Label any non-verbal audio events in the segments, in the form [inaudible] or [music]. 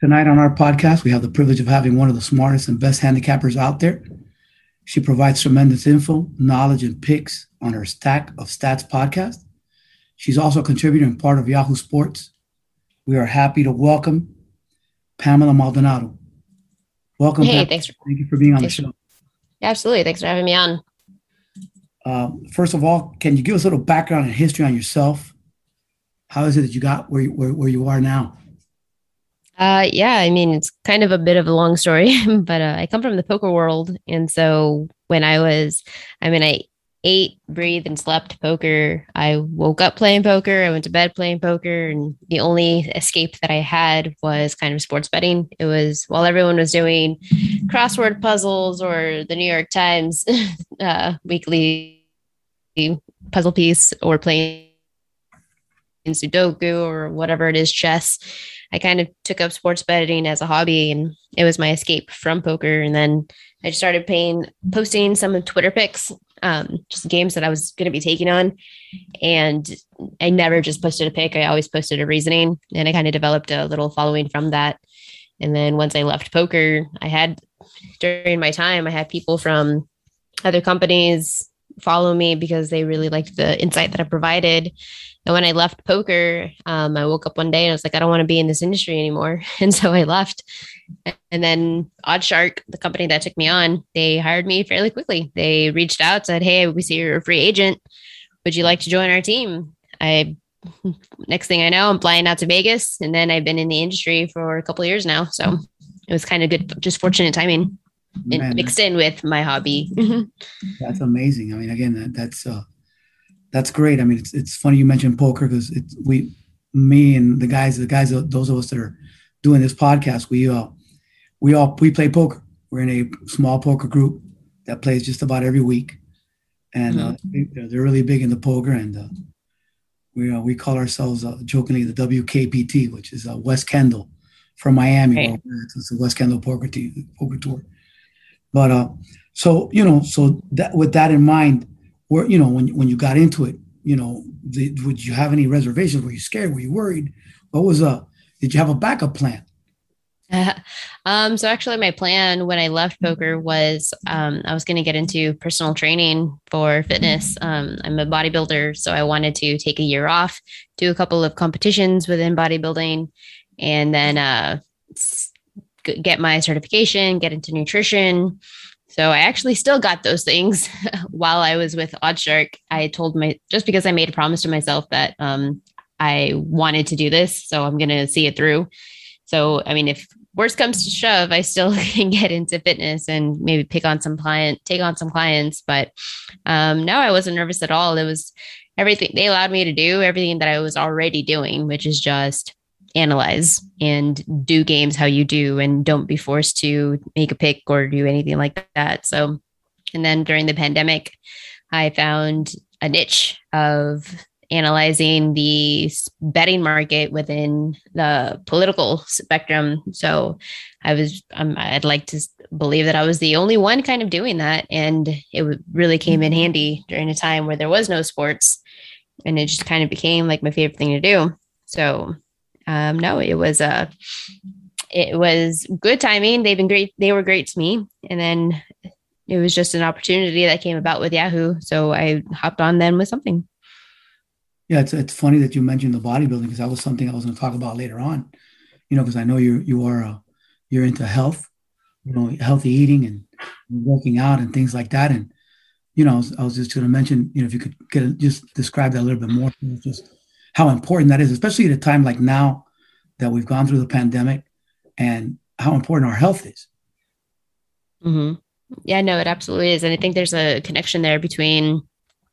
Tonight on our podcast, we have the privilege of having one of the smartest and best handicappers out there. She provides tremendous info, knowledge, and picks on her Stack of Stats podcast. She's also a contributor and part of Yahoo Sports. We are happy to welcome Pamela Maldonado. Welcome. Hey, Pam. thanks. For, Thank you for being on the show. Yeah, absolutely. Thanks for having me on. Uh, first of all, can you give us a little background and history on yourself? How is it that you got where you, where, where you are now? Uh, yeah, I mean, it's kind of a bit of a long story, [laughs] but uh, I come from the poker world. And so when I was, I mean, I ate, breathed, and slept poker. I woke up playing poker. I went to bed playing poker. And the only escape that I had was kind of sports betting. It was while everyone was doing crossword puzzles or the New York Times [laughs] uh, weekly puzzle piece or playing Sudoku or whatever it is, chess. I kind of took up sports betting as a hobby and it was my escape from poker. And then I started paying, posting some Twitter picks, um, just games that I was going to be taking on. And I never just posted a pick. I always posted a reasoning and I kind of developed a little following from that. And then once I left poker, I had during my time, I had people from other companies follow me because they really liked the insight that I provided. And when I left poker, um, I woke up one day and I was like, I don't want to be in this industry anymore. [laughs] And so I left. And then OddsShark, the company that took me on, they hired me fairly quickly. They reached out, said, Hey, we see you're a free agent. Would you like to join our team? I [laughs] next thing I know, I'm flying out to Vegas. And then I've been in the industry for a couple years now. So it was kind of good, just fortunate timing. Man, mixed in with my hobby. that's amazing. I mean, again, that, that's uh, that's great. I mean, it's it's funny you mentioned poker because it's we, me and the guys, the guys, those of us that are doing this podcast, we uh, we all we play poker. We're in a small poker group that plays just about every week, and mm-hmm. uh, they're really big into poker. And uh, we uh, we call ourselves uh, jokingly the WKPT, which is uh, West Kendall from Miami. Hey. It's the West Kendall Poker, team, poker Tour. But uh, so you know, so that with that in mind, where you know when when you got into it, you know, the, would you have any reservations? Were you scared? Were you worried? What was uh? Did you have a backup plan? [laughs] um, so actually, my plan when I left poker was um, I was going to get into personal training for fitness. Um, I'm a bodybuilder, so I wanted to take a year off, do a couple of competitions within bodybuilding, and then uh, get my certification, get into nutrition. So I actually still got those things [laughs] while I was with OddsShark. I told my just because I made a promise to myself that um, I wanted to do this, so I'm going to see it through. So I mean, if worst comes to shove, I still [laughs] can get into fitness and maybe pick on some client, take on some clients. But um, no, I wasn't nervous at all. It was everything they allowed me to do, everything that I was already doing, which is just analyze and do games how you do and don't be forced to make a pick or do anything like that. So, and then during the pandemic, I found a niche of analyzing the betting market within the political spectrum. So I was, um, I'd like to believe that I was the only one kind of doing that. And it really came in handy during a time where there was no sports and it just kind of became like my favorite thing to do. So um, no, it was a, uh, it was good timing. They've been great. They were great to me. And then it was just an opportunity that came about with Yahoo. So I hopped on then with something. Yeah, it's, it's funny that you mentioned the bodybuilding because that was something I was going to talk about later on. You know, because I know you you are uh, you're into health, you know, healthy eating and working out and things like that. And you know, I was, I was just going to mention, you know, if you could get a, just describe that a little bit more, just how important that is, especially at a time like now that we've gone through the pandemic and how important our health is. Mm-hmm. Yeah, no, it absolutely is. And I think there's a connection there between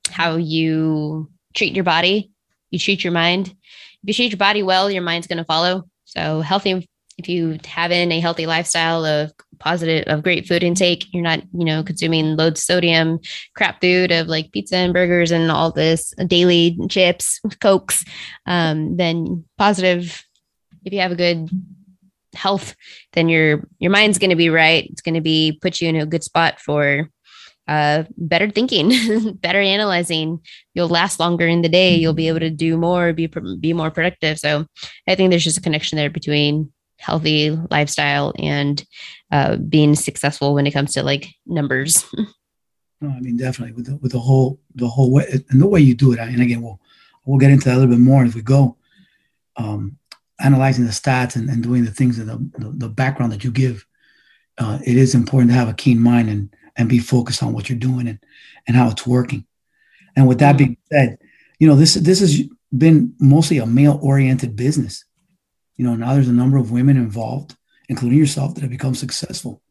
how you treat your body, you treat your mind. If you treat your body well, your mind's going to follow. So healthy, if you have in a healthy lifestyle of positive, of great food intake, you're not, you know, consuming loads sodium, crap food of like pizza and burgers and all this daily chips, cokes, um, then positive. If you have a good health, then your your mind's going to be right. It's going to be put you in a good spot for uh, better thinking, [laughs] better analyzing. You'll last longer in the day. You'll be able to do more, be be more productive. So I think there's just a connection there between healthy lifestyle and uh, being successful when it comes to like numbers. [laughs] No, I mean definitely with the, with the whole the whole way and the way you do it. And again, we'll we'll get into that a little bit more as we go. Um, analyzing the stats and, and doing the things and the, the, the background that you give, uh, it is important to have a keen mind and and be focused on what you're doing and and how it's working. And with that mm-hmm. being said, you know this this has been mostly a male oriented business. You know now there's a number of women involved, including yourself, that have become successful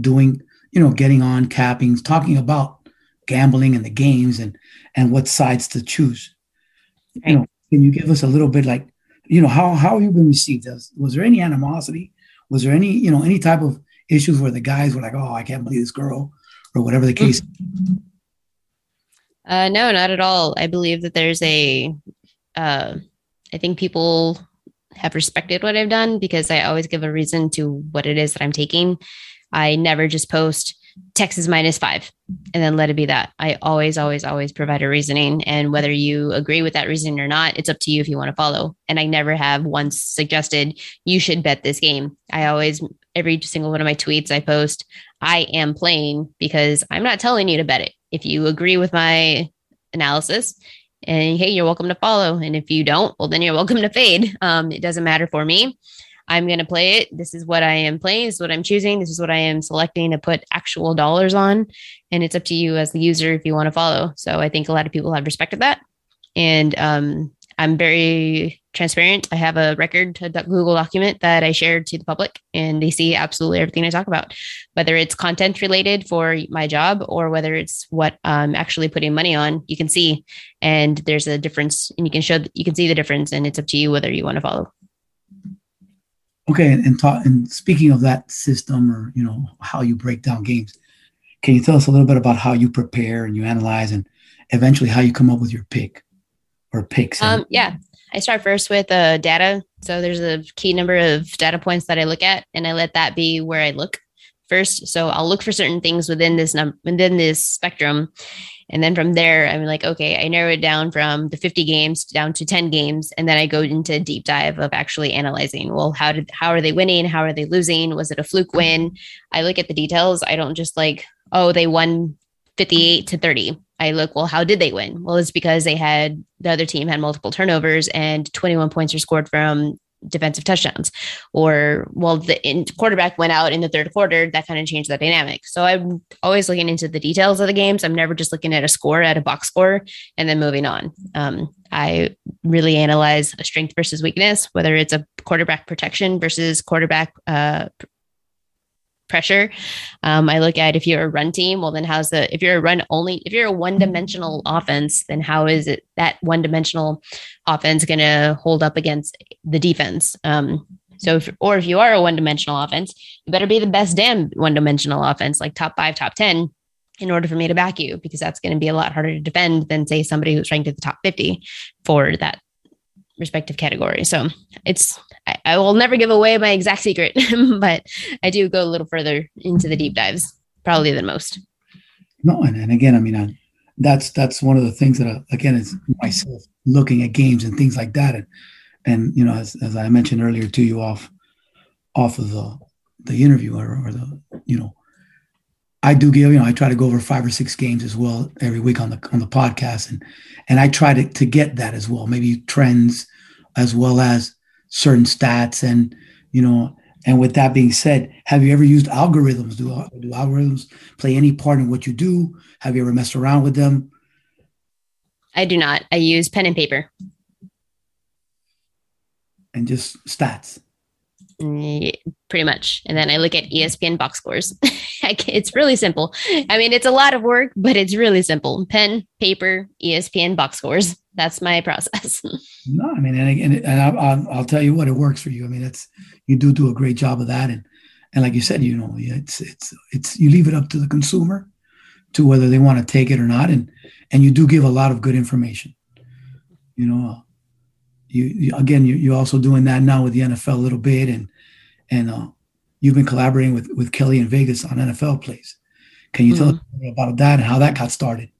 doing you know, getting on capping, talking about gambling and the games and and what sides to choose. Right. You know, can you give us a little bit like, you know, how how have you been received? Was, was there any animosity? Was there any, you know, any type of issues where the guys were like, oh, I can't believe this girl, or whatever the case? Uh, no, not at all. I believe that there's a, uh, I think people have respected what I've done because I always give a reason to what it is that I'm taking. I never just post Texas minus five and then let it be that. I always, always, always provide a reasoning. And whether you agree with that reasoning or not, it's up to you if you want to follow. And I never have once suggested you should bet this game. I always, every single one of my tweets I post, I am playing because I'm not telling you to bet it. If you agree with my analysis, and hey, you're welcome to follow. And if you don't, well, then you're welcome to fade. Um, it doesn't matter for me. I'm going to play it. This is what I am playing. This is what I'm choosing. This is what I am selecting to put actual dollars on. And it's up to you as the user if you want to follow. So I think a lot of people have respected that. And um, I'm very transparent. I have a record, a Google document that I shared to the public, and they see absolutely everything I talk about, whether it's content related for my job or whether it's what I'm actually putting money on. You can see, and there's a difference, and you can show, you can see the difference, and it's up to you whether you want to follow. Okay, and, and, talk, and speaking of that system, or you know how you break down games, can you tell us a little bit about how you prepare and you analyze, and eventually how you come up with your pick or picks? Um, yeah, I start first with uh, data. So there's a key number of data points that I look at, and I let that be where I look first. So I'll look for certain things within this number within this spectrum, and then from there, I'm like, okay, I narrow it down from the 50 games down to 10 games. And then I go into a deep dive of actually analyzing, well, how did, how are they winning? How are they losing? Was it a fluke win? I look at the details. I don't just like, oh, they won 58 to 30. I look, well, how did they win? Well, it's because they had the other team had multiple turnovers and 21 points were scored from defensive touchdowns. Or well the quarterback went out in the third quarter that kind of changed the dynamic. So i'm always looking into the details of the games. I'm never just looking at a score at a box score and then moving on. Um, i really analyze a strength versus weakness whether it's a quarterback protection versus quarterback uh, pressure. Um, I look at if you're a run team, well, then how's the, if you're a run only, if you're a one dimensional offense, then how is it that one dimensional offense going to hold up against the defense? Um, so, if, or if you are a one dimensional offense, you better be the best damn one dimensional offense, like top five, top 10, in order for me to back you, because that's going to be a lot harder to defend than, say, somebody who's ranked at the top 50 for that respective category. So it's I, will never give away my exact secret, [laughs] but I do go a little further into the deep dives, probably than most. No, and, and again, I mean, I, that's that's one of the things that I, again is myself looking at games and things like that, and and you know, as, as I mentioned earlier to you off off of the the interview or, or the you know I do give, you know, I try to go over five or six games as well every week on the on the podcast, and and I try to to get that as well, maybe trends as well as certain stats, and you know, and with that being said, have you ever used algorithms? Do do algorithms play any part in what you do? Have you ever messed around with them? I do not. I use pen and paper, and just stats pretty much. And then I look at ESPN box scores. [laughs] it's really simple. I mean, it's a lot of work, but it's really simple. Pen, paper, ESPN box scores. That's my [laughs] process. no, I mean, and, and, and I'll, I'll, I'll, tell you what, it works for you. I mean, it's you do do a great job of that, and and like you said, you know, it's it's it's you leave it up to the consumer to whether they want to take it or not, and and you do give a lot of good information. You know, you, you again you, you're also doing that now with the NFL a little bit and and uh, you've been collaborating with with Kelly in Vegas on NFL plays. Can you mm-hmm. tell us about that and how that got started?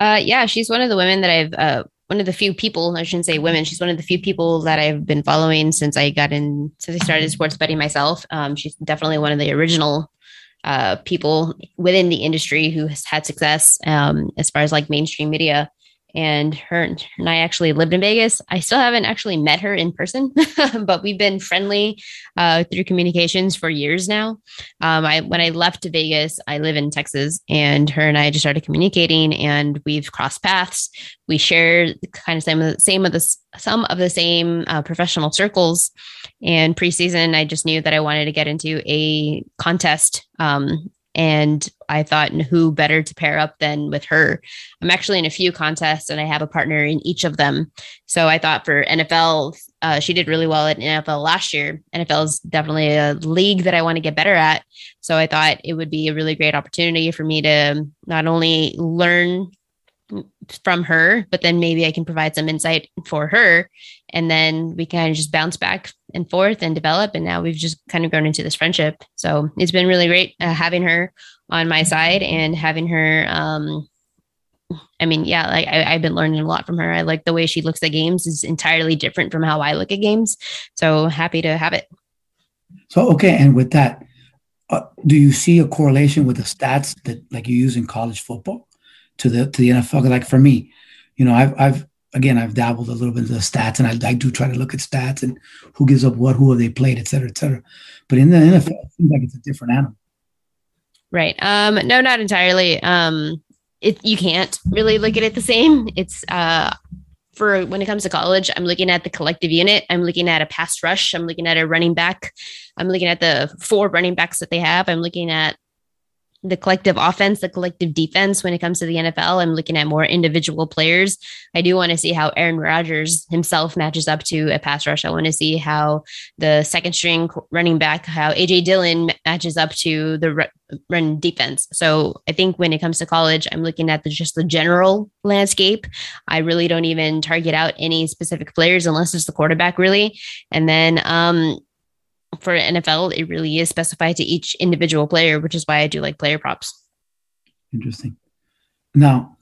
Uh, yeah, she's one of the women that I've uh, one of the few people, I shouldn't say women, she's one of the few people that I've been following since I got in, since I started sports betting myself. Um, she's definitely one of the original uh, people within the industry who has had success um, as far as like mainstream media and her and I actually lived in Vegas. I still haven't actually met her in person, [laughs] but we've been friendly uh, through communications for years now. Um, I when I left Vegas, I live in Texas, and her and I just started communicating, and we've crossed paths. We share kind of some of the same of the some of the same uh, professional circles. And preseason, I just knew that I wanted to get into a contest um, and I thought, and who better to pair up than with her? I'm actually in a few contests and I have a partner in each of them. So I thought for NFL, uh, she did really well at NFL last year. NFL is definitely a league that I want to get better at. So I thought it would be a really great opportunity for me to not only learn from her, but then maybe I can provide some insight for her. And then we of just bounce back and forth and develop. And now we've just kind of grown into this friendship. So it's been really great uh, having her on my side and having her. Um, I mean, yeah, like I, have been learning a lot from her. I like the way she looks at games is entirely different from how I look at games. So happy to have it. So, okay. And with that, uh, do you see a correlation with the stats that like you use in college football? to the to the NFL. Like for me, you know, I've I've again I've dabbled a little bit in the stats, and I, I do try to look at stats and who gives up what, who have they played, et cetera, et cetera. But in the NFL, it seems like it's a different animal. Right. Um, no, not entirely. Um, it you can't really look at it the same. It's uh for when it comes to college, I'm looking at the collective unit. I'm looking at a pass rush. I'm looking at a running back. I'm looking at the four running backs that they have. I'm looking at the collective offense, the collective defense when it comes to the NFL. I'm looking at more individual players. I do want to see how Aaron Rodgers himself matches up to a pass rush. I want to see how the second string running back, how AJ Dillon matches up to the run defense. So I think when it comes to college, I'm looking at the, just the general landscape. I really don't even target out any specific players unless it's the quarterback, really. And then um, for NFL, it really is specified to each individual player, which is why I do like player props. Interesting. Now,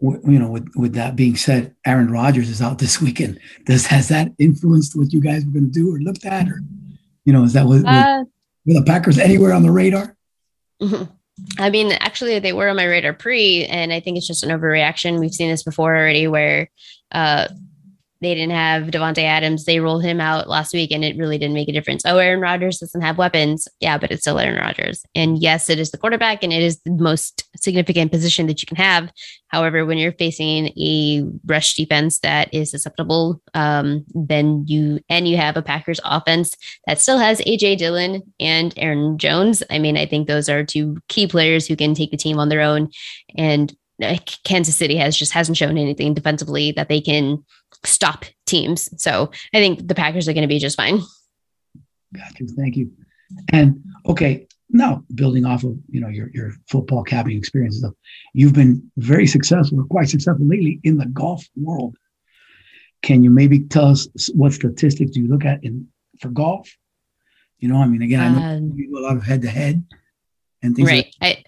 w- you know, with, with that being said, Aaron Rodgers is out this weekend. [laughs] Does has that influenced what you guys were going to do or looked at, or you know, is that with, uh, with the Packers anywhere on the radar? Mm-hmm. I mean, actually, they were on my radar pre, and I think it's just an overreaction. We've seen this before already, where uh, they didn't have Davante Adams. They rolled him out last week and it really didn't make a difference. Oh, Aaron Rodgers doesn't have weapons. Yeah, but it's still Aaron Rodgers. And yes, it is the quarterback and it is the most significant position that you can have. However, when you're facing a rush defense that is susceptible, um, then you and you have a Packers offense that still has AJ Dillon and Aaron Jones. I mean, I think those are two key players who can take the team on their own. And Kansas City has just hasn't shown anything defensively that they can stop teams. So I think the Packers are going to be just fine. Got you. Thank you. And okay, now building off of you know your your football capping experiences, you've been very successful, or quite successful lately in the golf world. Can you maybe tell us what statistics do you look at in for golf? You know, I mean, again, I know um, you do a lot of head to head and things. Right. Like I,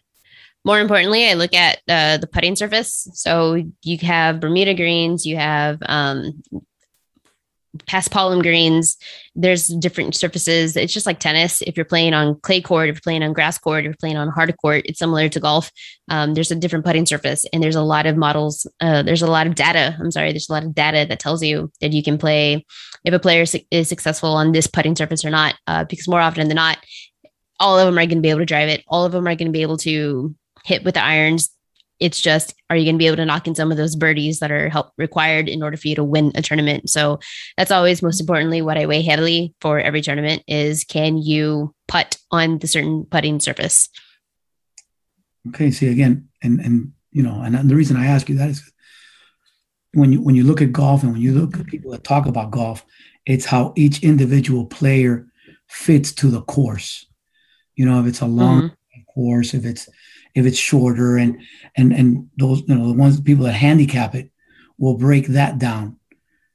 more importantly, I look at uh, the putting surface. So you have Bermuda greens, you have um, paspalum greens. There's different surfaces. It's just like tennis. If you're playing on clay court, if you're playing on grass court, if you're playing on hard court, it's similar to golf. Um, there's a different putting surface, and there's a lot of models. Uh, there's a lot of data. I'm sorry. There's a lot of data that tells you that you can play if a player is successful on this putting surface or not. Uh, because more often than not, all of them are going to be able to drive it. All of them are going to be able to hit with the irons. It's just, are you going to be able to knock in some of those birdies that are help required in order for you to win a tournament? So that's always most importantly what I weigh heavily for every tournament is can you putt on the certain putting surface? Okay. See again, and and you know, and the reason I ask you that is when you when you look at golf and when you look at people that talk about golf, it's how each individual player fits to the course. You know, if it's a long mm-hmm. course, if it's if it's shorter and and and those you know the ones people that handicap it will break that down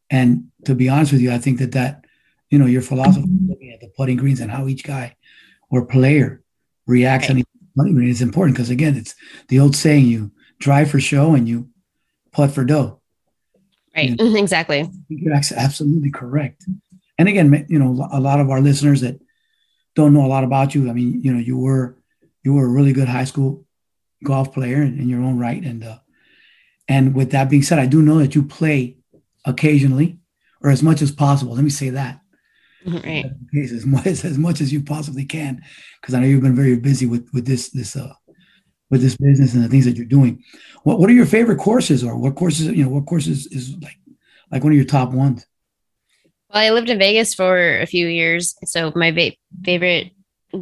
and to be honest with you i think that that you know your philosophy looking at the putting greens and how each guy or player reacts on each putting green is important because again it's the old saying you drive for show and you putt for dough Right. You know, [laughs] exactly. You're absolutely correct. And again, you know, a lot of our listeners that don't know a lot about you. I mean, you know, you were you were a really good high school golf player in, your own right, and uh, and with that being said, I do know that you play occasionally or as much as possible. Let me say that. Right. As much [laughs] as, as much as you possibly can, because I know you've been very busy with with this this uh with this business and the things that you're doing. What what are your favorite courses, or what courses you know what courses is like like one of your top ones? Well, I lived in Vegas for a few years, so my va- favorite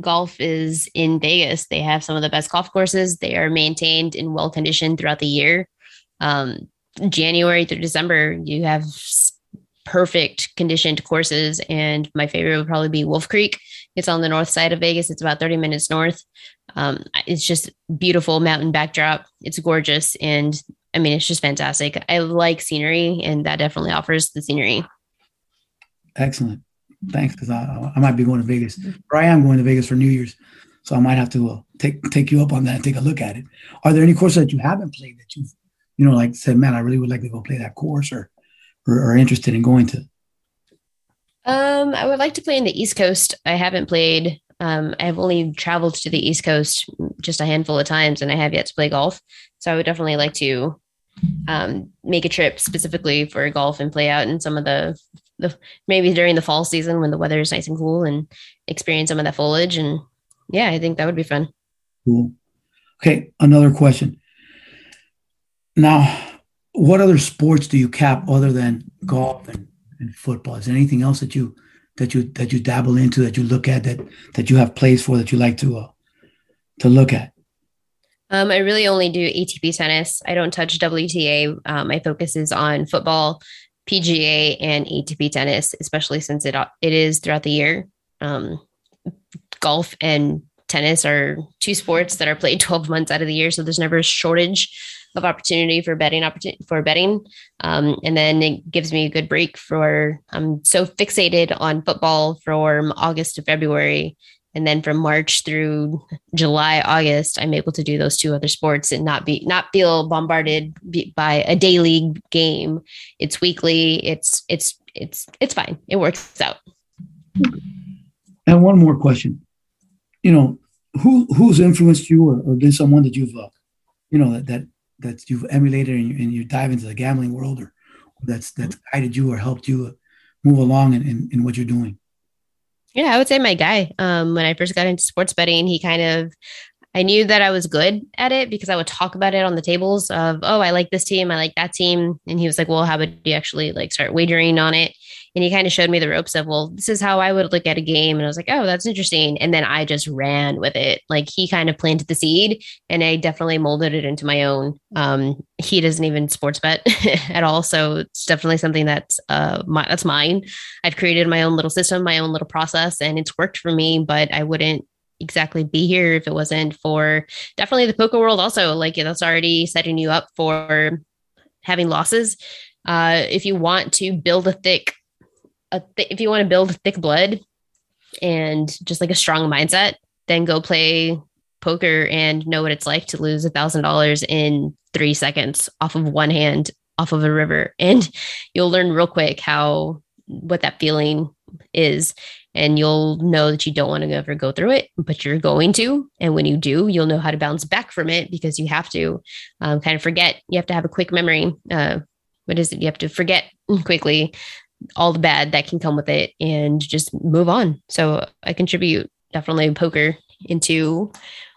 golf is in Vegas. They have some of the best golf courses. They are maintained and well conditioned throughout the year. Um, January through December, you have perfect conditioned courses. And my favorite would probably be Wolf Creek. It's on the north side of Vegas. It's about 30 minutes north. Um, it's just beautiful mountain backdrop. It's gorgeous. And I mean, it's just fantastic. I like scenery, and that definitely offers the scenery. Excellent. Thanks, because I, I might be going to Vegas. Or I am going to Vegas for New Year's, so I might have to uh, take take you up on that and take a look at it. Are there any courses that you haven't played that you've, you know, like said, man, I really would like to go play that course, or or are interested in going to? Um, I would like to play in the East Coast. I haven't played. Um, I've only traveled to the East Coast just a handful of times, and I have yet to play golf. So I would definitely like to um, make a trip specifically for golf and play out in some of the, the maybe during the fall season when the weather is nice and cool and experience some of that foliage. And yeah, I think that would be fun. Cool. Okay, another question. Now, what other sports do you cap other than golf and, and football? Is there anything else that you that you that you dabble into that you look at that that you have plays for that you like to uh, to look at? Um, I really only do ATP tennis. I don't touch WTA. Um, my focus is on football, PGA, and ATP tennis, especially since it it is throughout the year. Um, golf and tennis are two sports that are played [laughs] 12 months out of the year, so there's never a shortage of opportunity for betting opportunity for betting. Um, and then it gives me a good break for I'm so fixated on football from August to February. And then from March through July, August, I'm able to do those two other sports and not be not feel bombarded by a daily game. It's weekly. It's it's it's it's fine. It works out. And one more question. You know, who who's influenced you or, or been someone that you've uh, you know that, that that you've emulated and you, and you dive into the gambling world or that's that's guided you or helped you move along in, in, in what you're doing? Yeah, I would say my guy. Um, when I first got into sports betting, he kind of I knew that I was good at it because I would talk about it on the tables of, oh, I like this team, I like that team. And he was like, well, how would you actually like start wagering on it? and he kind of showed me the ropes of well this is how i would look at a game. And i was like oh that's interesting. And then i just ran with it. Like he kind of planted the seed and i definitely molded it into my own. Um, he doesn't even sports bet [laughs] at all. So it's definitely something that's uh my, that's mine. I've created my own little system my own little process and it's worked for me but i wouldn't exactly be here if it wasn't for definitely the poker world also like that's already setting you up for having losses. Uh, if you want to build a thick a th- if you want to build thick blood and just like a strong mindset, then go play poker and know what it's like to lose a thousand dollars in three seconds off of one hand off of a river. And you'll learn real quick how what that feeling is and you'll know that you don't want to ever go through it but you're going to and when you do you'll know how to bounce back from it because you have to um, kind of forget you have to have a quick memory uh, what is it you have to forget quickly all the bad that can come with it and just move on. So I contribute definitely poker into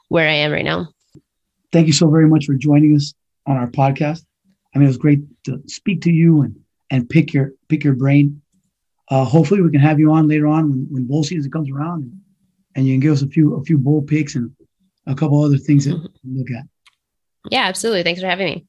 where I am right now. Thank you so very much for joining us on our podcast. I mean, it was great to speak to you and and pick your pick your brain. Uh, hopefully, we can have you on later on when, when bowl season comes around, and, and you can give us a few a few bowl picks and a couple other things that look at. Yeah, absolutely. Thanks for having me.